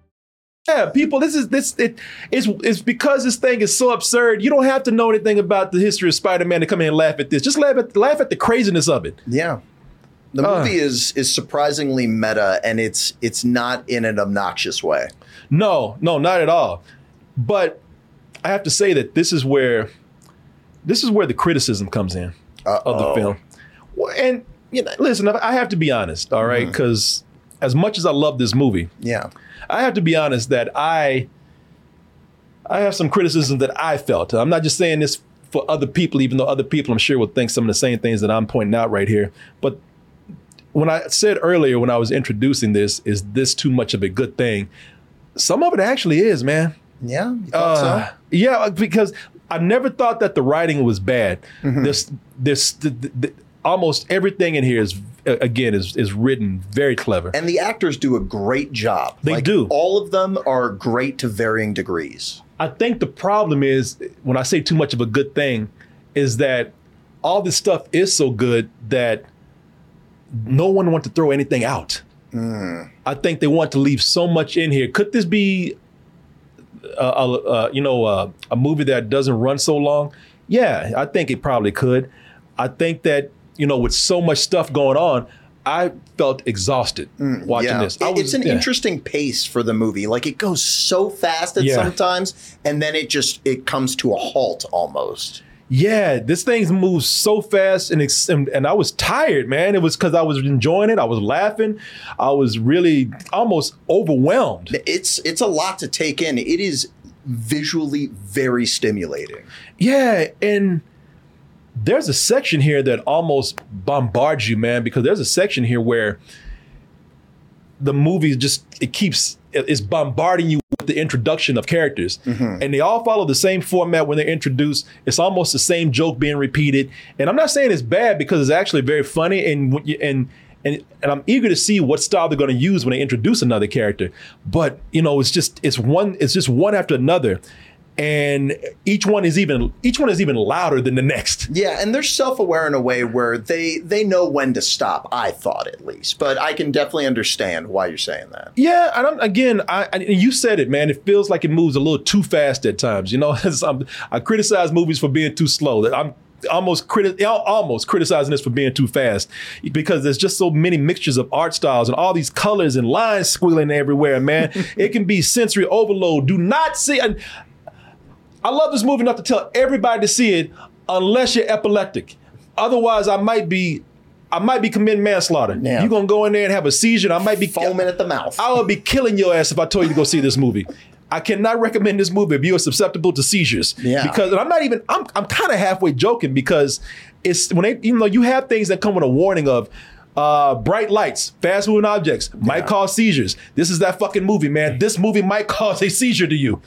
Yeah, people, this is this it is it's because this thing is so absurd. You don't have to know anything about the history of Spider-Man to come in and laugh at this. Just laugh at laugh at the craziness of it. Yeah. The Uh. movie is is surprisingly meta, and it's it's not in an obnoxious way. No, no, not at all. But I have to say that this is where this is where the criticism comes in of the film. And you know, listen, I have to be honest, all right, Mhm. because as much as I love this movie, yeah, I have to be honest that I I have some criticism that I felt. I'm not just saying this for other people, even though other people I'm sure will think some of the same things that I'm pointing out right here. But when I said earlier when I was introducing this, is this too much of a good thing? Some of it actually is, man. Yeah, you Uh, so? Yeah, because I never thought that the writing was bad. Mm-hmm. This, this, th- th- th- almost everything in here is uh, again is is written very clever. And the actors do a great job. They do. All of them are great to varying degrees. I think the problem is when I say too much of a good thing, is that all this stuff is so good that no one wants to throw anything out. Hmm. I think they want to leave so much in here. Could this be, a, a, a, you know, a, a movie that doesn't run so long? Yeah, I think it probably could. I think that you know, with so much stuff going on, I felt exhausted mm, watching Yeah. this. It- it's an yeah. interesting pace for the movie. Like it goes so fast at Yeah. sometimes, and then it just it comes to a halt almost. Yeah, this thing moves so fast, and and, and I was tired, man. It was because I was enjoying it. I was laughing. I was really almost overwhelmed. It's it's a lot to take in. It is visually very stimulating. Yeah, and there's a section here that almost bombards you, man, because there's a section here where the movie just it keeps it's bombarding you with the introduction of characters, mm-hmm. and they all follow the same format when they're introduced. It's almost the same joke being repeated, and I'm not saying it's bad because it's actually very funny, and and and and I'm eager to see what style they're going to use when they introduce another character. But you know, it's just it's one it's just one after another, and each one is even each one is even louder than the next. Yeah, and they're self-aware in a way where they they know when to stop. I thought at least, but I can definitely understand why you're saying that. Yeah, and I'm, again, I, I you said it, man. It feels like it moves a little too fast at times. You know, I criticize movies for being too slow. That I'm almost criti- almost criticizing this for being too fast because there's just so many mixtures of art styles and all these colors and lines squiggling everywhere, man. it can be sensory overload. Do not see. I love this movie enough to tell everybody to see it, unless you're epileptic. Otherwise, I might be. I might be committing manslaughter. Yeah. You're gonna go in there and have a seizure. I might be foaming at the mouth. I would be killing your ass if I told you to go see this movie. I cannot recommend this movie if you are susceptible to seizures. Yeah. Because and I'm not even. I'm I'm kind of halfway joking because it's when they even though you have things that come with a warning of. Uh, bright lights, fast moving objects might cause seizures. This is that fucking movie, man. This movie might cause a seizure to you.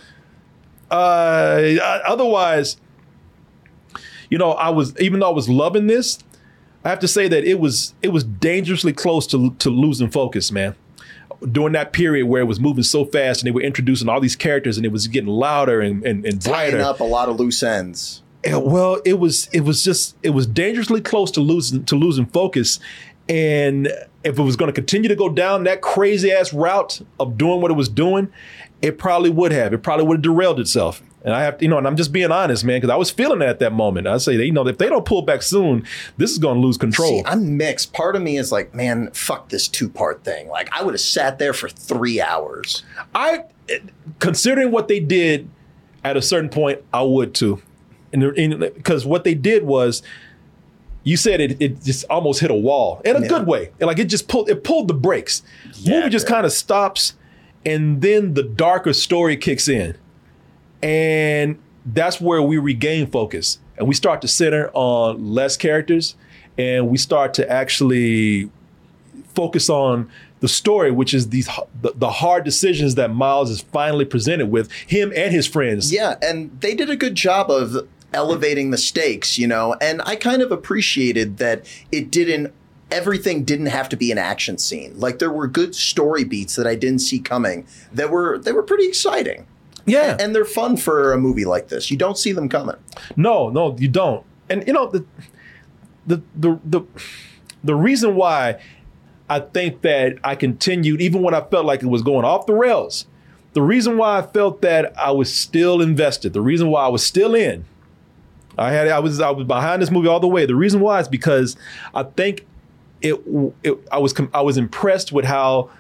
Uh, otherwise, you know, I was even though I was loving this, I have to say that it was it was dangerously close to to losing focus, man. During that period where it was moving so fast and they were introducing all these characters and it was getting louder and and, and Tying up a lot of loose ends. Yeah, well, it was it was just it was dangerously close to losing to losing focus, and if it was going to continue to go down that crazy ass route of doing what it was doing, it probably would have. It probably would have derailed itself. And I have to, you know, and I'm just being honest, man, because I was feeling that at that moment. I say, you know, if they don't pull back soon, this is going to lose control. See, I'm mixed. Part of me is like, man, fuck this two part thing. Like, I would have sat there for three hours. I, considering what they did at a certain point, I would too. And because what they did was, you said it, it just almost hit a wall in a Yeah. good way. Like it just pulled, it pulled the brakes. Movie just kind of stops, and then the darker story kicks in, and that's where we regain focus and we start to center on less characters, and we start to actually focus on the story, which is these the, the hard decisions that Miles is finally presented with him and his friends. Yeah, and they did a good job of elevating the stakes, you know, and I kind of appreciated that it didn't everything didn't have to be an action scene. Like there were good story beats that I didn't see coming that were they were pretty exciting. Yeah. And, and they're fun for a movie like this. You don't see them coming. No, no, you don't. And you know the the the the the reason why I think that I continued even when I felt like it was going off the rails. The reason why I felt that I was still invested, the reason why I was still in. I had I was I was behind this movie all the way. The reason why is because I think it, it I was I was impressed with how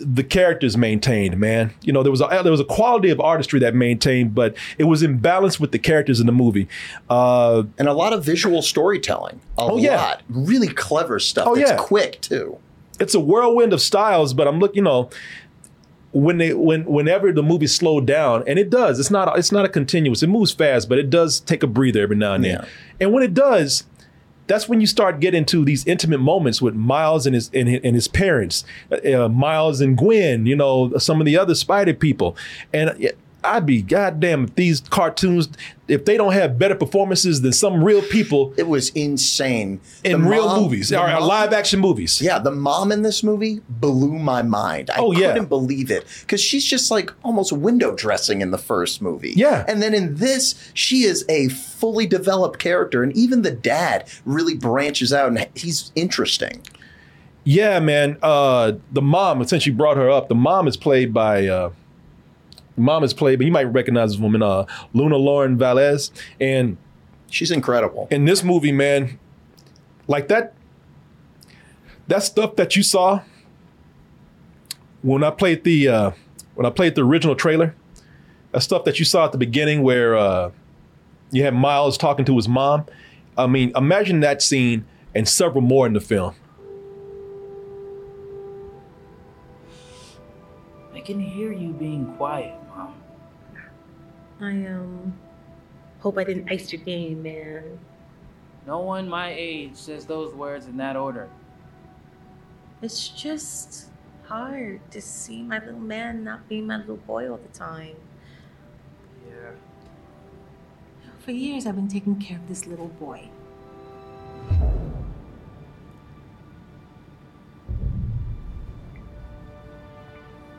the characters maintained, man. You know, there was a there was a quality of artistry that maintained, but it was in balance with the characters in the movie. Uh, and a lot of visual storytelling. A oh, yeah. lot. Really clever stuff. Oh, yeah. quick too. It's a whirlwind of styles, but I'm looking, you know, when they when whenever the movie slowed down, and it does, it's not it's not a continuous. It moves fast, but it does take a breather every now and then. And when it does, that's when you start getting to these intimate moments with Miles and his and his, and his parents, uh, Miles and Gwen. You know, some of the other Spider people, and. I'd be goddamn if these cartoons, if they don't have better performances than some real people. It was insane in The real mom- movies, or mom- live action movies. Yeah, the mom in this movie blew my mind. I Oh, yeah. couldn't believe it because she's just like almost window dressing in the first movie. Yeah. and then in this, she is a fully developed character, and even the dad really branches out, and he's interesting. Yeah, man. Uh, the mom, since you brought her up, the mom is played by. Uh, mom is played, but you might recognize this woman, uh, Luna Lauren Vélez, and she's incredible in this movie, man. Like that, that stuff that you saw when I played the uh, when I played the original trailer, that stuff that you saw at the beginning where uh, you had Miles talking to his mom. I mean, imagine that scene and several more in the film. I can hear you being quiet, Mom. I um hope I didn't ice your game, man. No one my age says those words in that order. It's just hard to see my little man not being my little boy all the time. Yeah. For years, I've been taking care of this little boy.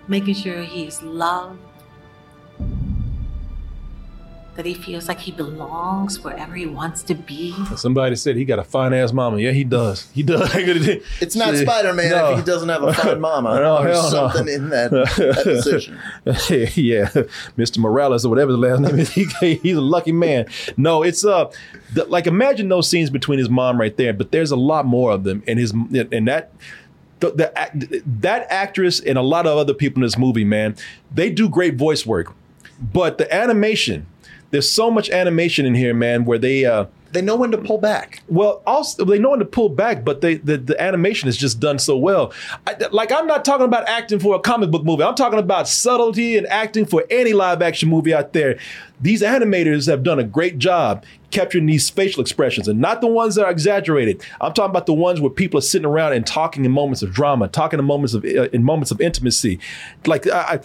Making sure he is loved that he feels like he belongs wherever he wants to be. Somebody said he got a fine ass mama. Yeah, he does. He does. It's not Spider Man No. if he doesn't have a fine mama No, or hell no. something in that, that position. yeah, Mr. Morales or whatever the last name is. He, he's a lucky man. No, it's uh, the, like imagine those scenes between his mom right there, but there's a lot more of them, and his and that. The, the that actress and a lot of other people in this movie, man, they do great voice work, but the animation, there's so much animation in here, man, where they uh, they know when to pull back. Well, also they know when to pull back, but they the, the animation is just done so well. I, like I'm not talking about acting for a comic book movie. I'm talking about subtlety and acting for any live action movie out there. These animators have done a great job capturing these facial expressions, and not the ones that are exaggerated. I'm talking about the ones where people are sitting around and talking in moments of drama, talking in moments of uh, in moments of intimacy. Like I, I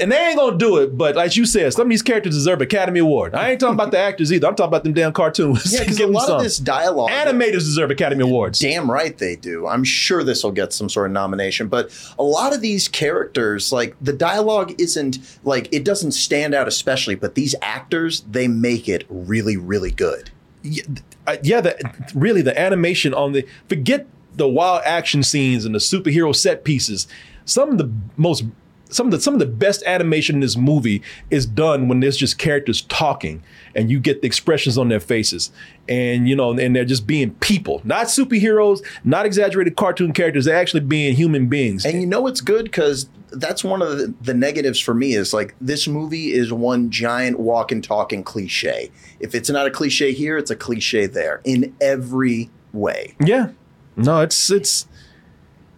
and they ain't gonna do it, but like you said, some of these characters deserve Academy Award. I ain't talking about the actors either. I'm talking about them damn cartoons. Yeah, because a lot some. of this dialogue. Animators deserve Academy Awards. Damn right they do. I'm sure this will get some sort of nomination. But a lot of these characters, like the dialogue isn't like it doesn't stand out especially, but these actors, they make it really, really good. yeah, uh, yeah the, really the animation on the forget the wild action scenes and the superhero set pieces. Some of the most some of the some of the best animation in this movie is done when there's just characters talking and you get the expressions on their faces and you know and they're just being people not superheroes not exaggerated cartoon characters they're actually being human beings And you know it's good because that's one of the, the negatives for me is like this movie is one giant walk and talking cliche. If it's not a cliche here, it's a cliche there in every way. Yeah. No, it's it's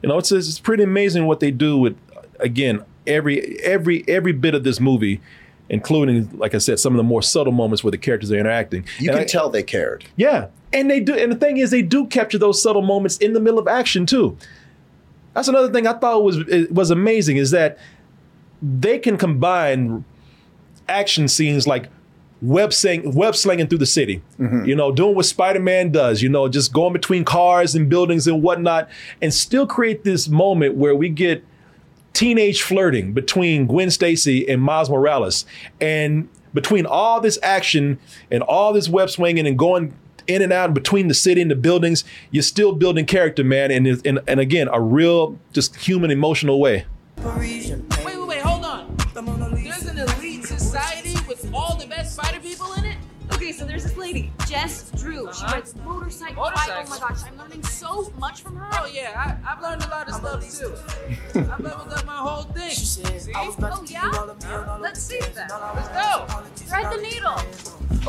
you know, it's it's pretty amazing what they do with again, every every every bit of this movie, including like I said, some of the more subtle moments where the characters are interacting. You And can I- tell they cared. Yeah. And they do and the thing is they do capture those subtle moments in the middle of action too. That's another thing I thought was was amazing is that they can combine action scenes like web sling, web slinging through the city. Mm-hmm. You know, doing what Spider-Man does. You know, just going between cars and buildings and whatnot, and still create this moment where we get teenage flirting between Gwen Stacy and Miles Morales, and between all this action and all this web swinging and going in and out between the city and the buildings, you're still building character, man, and and, and again, a real just human emotional way. Wait, wait, wait, hold on. There's an elite society with all the best spider people in it? Okay, so there's this lady, Jess Drew. She Uh-huh. rides motorcycle. Motorcycle? Oh my gosh, I'm learning so much from her. Oh yeah, I, I've learned a lot of stuff too. I've leveled up my whole thing. she See? Oh yeah? Let's see then. Let's go. Thread the needle.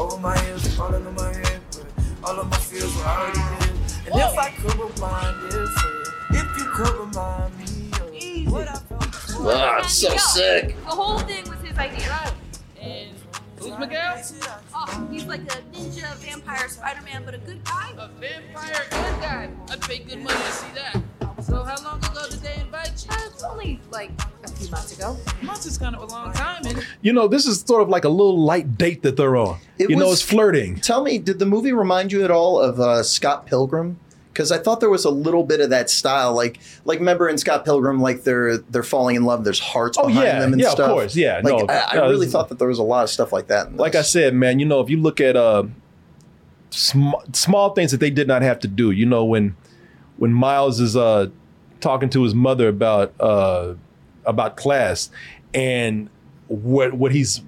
Over my heels, falling on my head, all of my fears were already dead. And if I could rewind it for you, if you could remind me of what I felt. Ah, it's so Yeah. sick. The whole thing was his idea. And who's Miguel? Oh, he's like a ninja vampire Spider-Man, but a good guy. A vampire good guy. I'd pay good money to see that. So how long ago did they invite you? Uh, it's only like a few months ago. Months is kind of a long time, isn't it? You know, this is sort of like a little light date that they're on. It you know, it's flirting. Tell me, did the movie remind you at all of uh, Scott Pilgrim? Because I thought there was a little bit of that style, like like remember in Scott Pilgrim, like they're they're falling in love. There's hearts Oh, behind yeah. them and stuff. Yeah, of course. Yeah, like, no, I, I no, really thought that there was a lot of stuff like that. In like I said, man, you know, if you look at uh, sm- small things that they did not have to do, you know, when when Miles is uh, talking to his mother about uh, about class and what what he's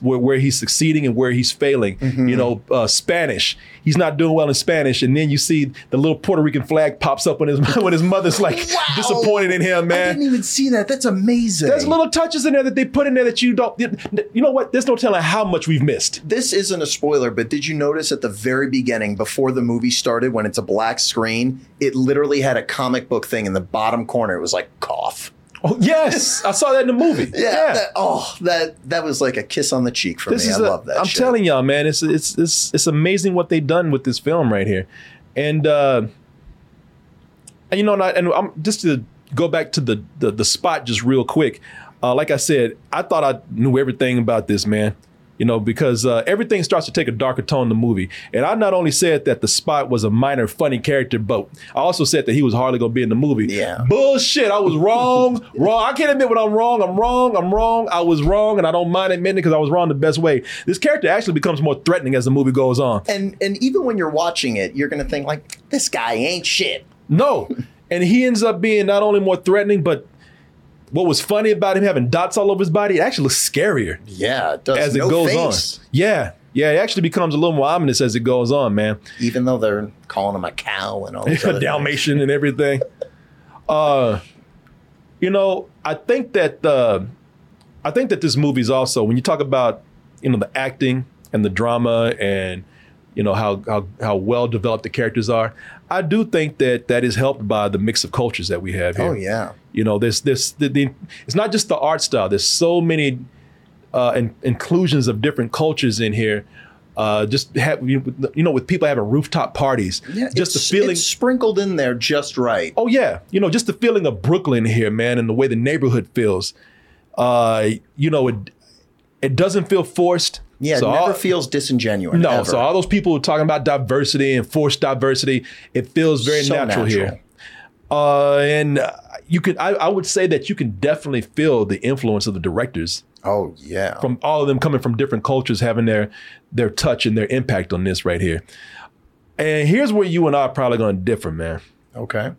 where, where he's succeeding and where he's failing. Mm-hmm. You know, uh, Spanish. He's not doing well in Spanish, and then you see the little Puerto Rican flag pops up when his when his mother's like disappointed in him, Man, I didn't even see that. That's amazing. There's little touches in there that they put in there that you don't. You know what? There's no telling how much we've missed. This isn't a spoiler, but did you notice at the very beginning, before the movie started, when it's a black screen, it literally had a comic book thing in the bottom corner. It was like cough. Oh yes, I saw that in the movie. Yeah. that- oh, that that was like a kiss on the cheek for this me. I a- love that. I'm shit. telling y'all, man, it's it's it's it's amazing what they've done with this film right here, and uh, and you know, and, I, and I'm just to go back to the the, the spot just real quick. Uh, like I said, I thought I knew everything about this man. You know, because uh, everything starts to take a darker tone in the movie. And I not only said that the spot was a minor funny character, but I also said that he was hardly going to be in the movie. Yeah. Bullshit. I was wrong. wrong. I can't admit when I'm wrong. I'm wrong. I'm wrong. I was wrong, and I don't mind admitting it because I was wrong the best way. This character actually becomes more threatening as the movie goes on. And and even when you're watching it, you're gonna think like, this guy ain't shit. No. And he ends up being not only more threatening, but what was funny about him having dots all over his body, it actually looks scarier. Yeah, it does. As it goes face. on. Yeah. Yeah, it actually becomes a little more ominous as it goes on, man. Even though they're calling him a cow and all other Dalmatian and everything. Uh you know, I think that uh I think that this movie's also when you talk about, you know, the acting and the drama and you know how how how well developed the characters are. I do think that that is helped by the mix of cultures that we have here. Oh, yeah. You know, there's this the, the, it's not just the art style. There's so many uh, in, inclusions of different cultures in here. Uh, just have you know with people having rooftop parties. Yeah, just the feeling it's sprinkled in there just right. Oh yeah, you know, just the feeling of Brooklyn here, man, and the way the neighborhood feels. Uh, you know, it it doesn't feel forced. Yeah, it So never all- feels disingenuous. no, ever. so all those people talking about diversity and forced diversity, it feels very So natural, natural. here. Uh, and uh, you can, I, I would say that you can definitely feel the influence of the directors. Oh yeah, from all of them coming from different cultures, having their their touch and their impact on this right here. And here's where you and I are probably going to differ, man. Okay.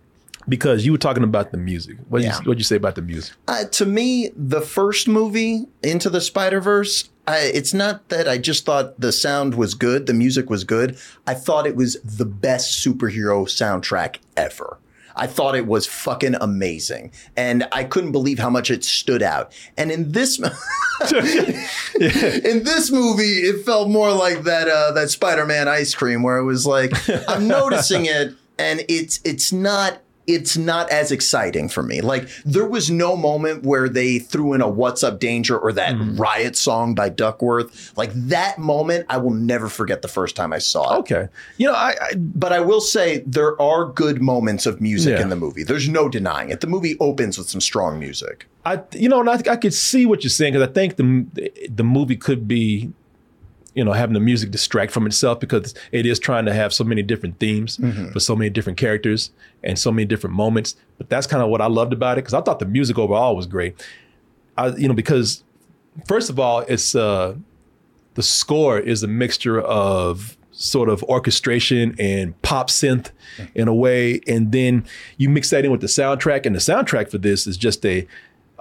Because you were talking about the music. What Yeah. you what'd you say about the music? Uh, to me, the first movie, Into the Spider Verse, it's not that I just thought the sound was good, the music was good. I thought it was the best superhero soundtrack ever. I thought it was fucking amazing, and I couldn't believe how much it stood out. And in this, in this movie, it felt more like that uh, that Spider Man ice cream, where it was like I'm noticing it, and it's it's not it's not as exciting for me. Like there was no moment where they threw in a "What's Up, Danger" or that hmm. riot song by Duckwrth. Like that moment, I will never forget the first time I saw it. Okay, you know, I, but I will say there are good moments of music Yeah. in the movie. There's no denying it. The movie opens with some strong music. I you know, and I, I could see what you're saying because I think the the movie could be, you know, having the music distract from itself because it is trying to have so many different themes Mhm. for so many different characters and so many different moments. But that's kind of what I loved about it because I thought the music overall was great. I you know because first of all, it's uh the score is a mixture of sort of orchestration and pop synth in a way and then you mix that in with the soundtrack and the soundtrack for this is just a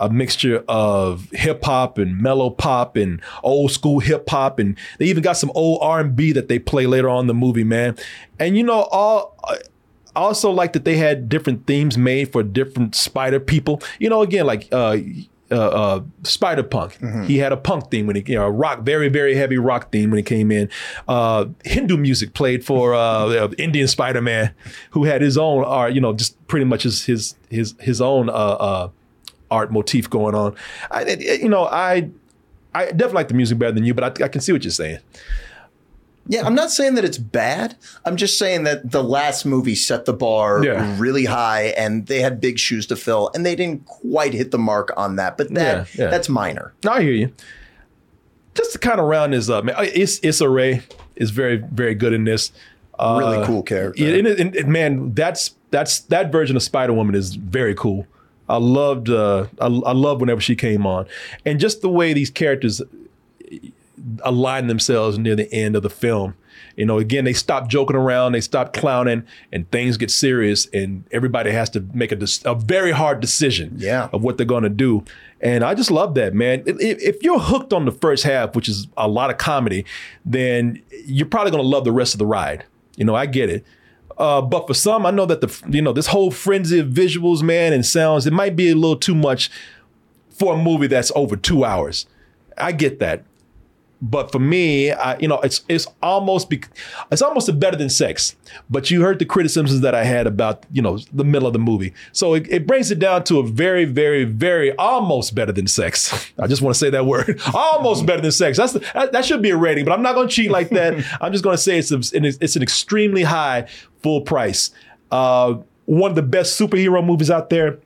a mixture of hip hop and mellow pop and old school hip hop and they even got some old R&B that they play later on in the movie man and you know all I also like that they had different themes made for different spider people you know again like uh uh, uh, Spider Punk. He had a punk theme when he, you know, a rock, very, very heavy rock theme when he came in. Uh, Hindu music played for uh, the Indian Spider Man, who had his own art, you know, just pretty much his his his his own uh, uh, art motif going on. I, it- you know, I I definitely like the music better than you, but I, I can see what you're saying. Yeah, I'm not saying that it's bad. I'm just saying that the last movie set the bar Yeah. really high and they had big shoes to fill and they didn't quite hit the mark on that. But that Yeah, yeah. that's minor. No, I hear you. Just to kind of round this up, man. uh, It's Issa Rae is very very good in this. Uh, Really cool character. Yeah, and, and- and man, that's that's that version of Spider Woman is very cool. I loved uh, I, I loved whenever she came on, and just the way these characters align themselves near the end of the film. You know, again, they stop joking around, they stop clowning, and things get serious, and everybody has to make a, a very hard decision Yeah. of what they're going to do. And I just love that, man. If, if if you're hooked on the first half, which is a lot of comedy, then you're probably going to love the rest of the ride. You know, I get it. Uh, but for some, I know that the you know this whole frenzy of visuals, man, and sounds, it might be a little too much for a movie that's over two hours. I get that. But for me, I, you know, it's it's almost bec it's almost a better than sex. But you heard the criticisms that I had about you know the middle of the movie, so it, it brings it down to a very, very, very almost better than sex. I just want to say that word, almost better than sex. That's the, that, that should be a rating, but I'm not going to cheat like that. I'm just going to say it's a, it's an extremely high full price. Uh, one of the best superhero movies out there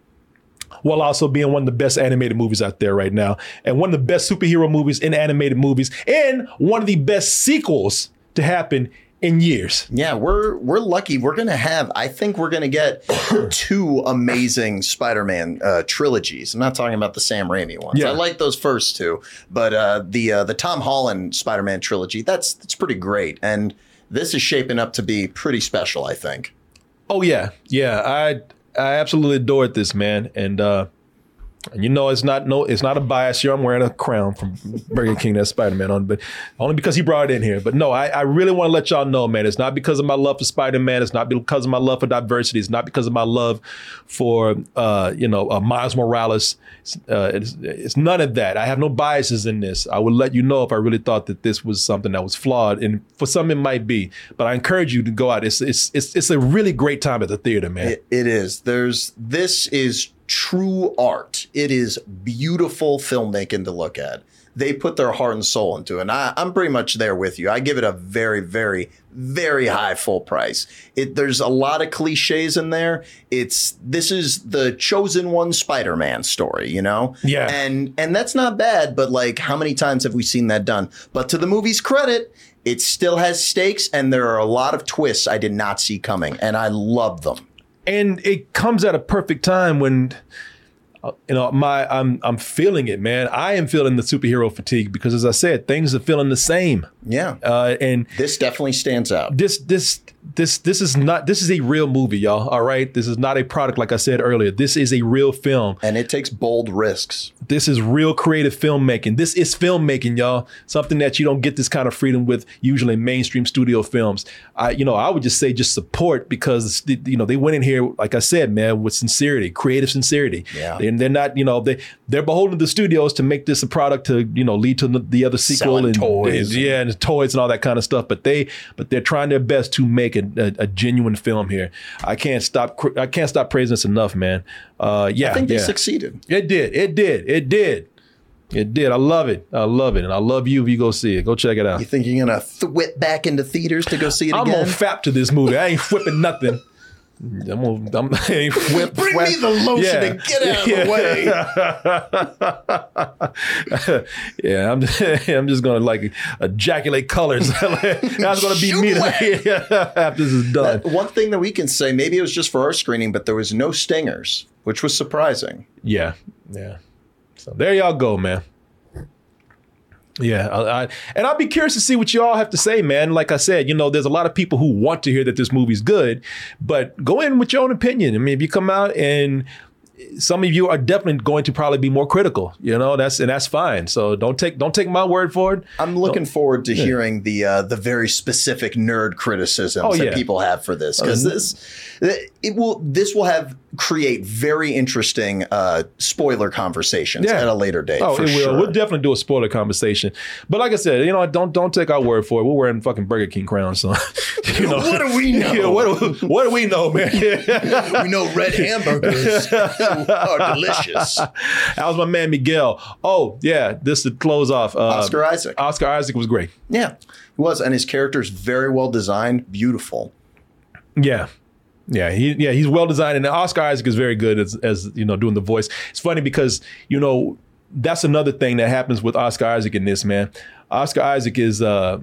while also being one of the best animated movies out there right now, and one of the best superhero movies in animated movies, and one of the best sequels to happen in years. Yeah, we're we're lucky. We're gonna have. I think we're gonna get two amazing Spider-Man uh, trilogies. I'm not talking about the Sam Raimi ones. Yeah. I like those first two, but uh, the uh, the Tom Holland Spider-Man trilogy that's that's pretty great. And this is shaping up to be pretty special. I think. Oh yeah, yeah. I I absolutely adored this man, and uh, and you know it's not no it's not a bias here. I'm wearing a crown from Burger King that Spider Man on, but only because he brought it in here. But no, I, I really want to let y'all know, man. It's not because of my love for Spider Man. It's not because of my love for diversity. It's not because of my love for uh, you know uh, Miles Morales. It's, uh, it's, it's none of that. I have no biases in this. I would let you know if I really thought that this was something that was flawed, and for some it might be. But I encourage you to go out. It's it's it's, it's a really great time at the theater, man. It, it is. There's this is true art. It is beautiful filmmaking to look at. They put their heart and soul into it. And I, I'm pretty much there with you. I give it a very, very, very high full price. It there's a lot of cliches in there. It's this is the chosen one Spider-Man story, you know? Yeah. And and that's not bad, but like how many times have we seen that done? But to the movie's credit, it still has stakes and there are a lot of twists I did not see coming, and I love them. And it comes at a perfect time when uh, you know my I'm I'm feeling it, man. I am feeling the superhero fatigue because, as I said, things are feeling the same. Yeah, uh, and this definitely stands out. This this this this is not this is a real movie, y'all. All right, this is not a product like I said earlier. This is a real film, and it takes bold risks. This is real creative filmmaking. This is filmmaking, y'all. Something that you don't get this kind of freedom with usually in mainstream studio films. I, you know, I would just say just support because you know they went in here, like I said, man, with sincerity, creative sincerity. Yeah. and they're not, you know, they they're beholden to the studios to make this a product to you know lead to the, the other sequel Selling and toys. and- yeah, and toys and all that kind of stuff. But they but they're trying their best to make a, a, a genuine film here. I can't stop I can't stop praising this enough, man. Uh, yeah, I think they yeah. succeeded. It did. It did. It did. It did. I love it. I love it, and I love you if you go see it. Go check it out. You think you're gonna whip back into theaters to go see it again? I'm again? on fap to this movie. I ain't whipping nothing. I'm gonna, I'm, ain't whip, Bring me the lotion and get out of the way. yeah, I'm, I'm just gonna like ejaculate colors. That's gonna be me after this is done. That- one thing that we can say, maybe it was just for our screening, but there was no stingers, which was surprising. Yeah, yeah. So there y'all go, man. Yeah, I, I, and I'll be curious to see what you all have to say, man. Like I said, you know, there's a lot of people who want to hear that this movie's good, but go in with your own opinion. I mean, if you come out and some of you are definitely going to probably be more critical, you know, that's and that's fine. So don't take don't take my word for it. I'm looking forward to Yeah. hearing the uh, the very specific nerd criticisms Oh, that yeah. people have for this because Uh, this it will this will have create very interesting uh, spoiler conversations yeah. at a later date. Oh, it will. sure. We'll definitely do a spoiler conversation. But like I said, you know, don't don't take our word for it. We're wearing fucking Burger King crowns, so you know. What do we know? Yeah, what, do, what do we know, man? we know red hamburgers are delicious. was my man Miguel? Oh yeah, this to close off. Uh, Oscar Isaac. Oscar Isaac was great. Yeah, he was, and his character is very well designed, beautiful. Yeah. Yeah, he yeah, he's well designed and Oscar Isaac is very good as as you know doing the voice. It's funny because, you know, that's another thing that happens with Oscar Isaac in this, man. Oscar Isaac is uh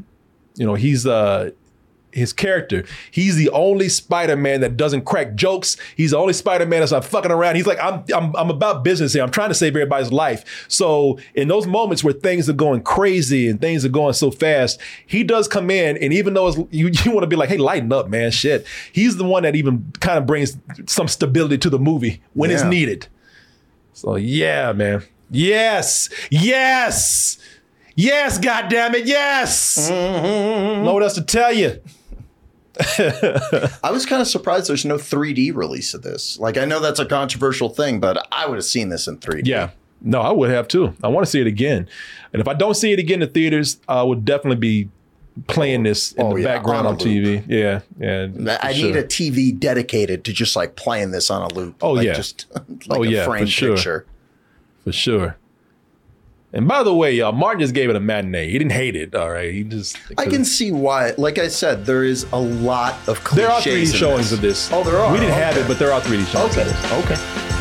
you know, he's uh his character. He's the only Spider-Man that doesn't crack jokes. He's the only Spider-Man that's not fucking around. He's like, I'm, I'm, I'm about business here. I'm trying to save everybody's life. So in those moments where things are going crazy and things are going so fast, he does come in, and even though it's, you, you want to be like, hey, lighten up, man, shit. He's the one that even kind of brings some stability to the movie when it's needed. So yeah, man. Yes, yes, yes. God damn it, yes. Mm-hmm. Know what else to tell you? I was kind of surprised there's no 3D release of this. Like, I know that's a controversial thing, but I would have seen this in 3D. Yeah. No, I would have too. I want to see it again. And if I don't see it again in the theaters, I would definitely be playing this in Oh, the yeah, background on on. TV. Yeah. Yeah. I need sure. a TV dedicated to just like playing this on a loop. Oh, like yeah. just like oh, a yeah, framed for sure. picture. For sure. And by the way, y'all, Martin just gave it a matinee. He didn't hate it. All right. He just I can see why. Like I said, there is a lot of cliches. There are 3D in showings this. of this. Oh, there are. We didn't have it, but there are 3D showings Okay. of this. Okay.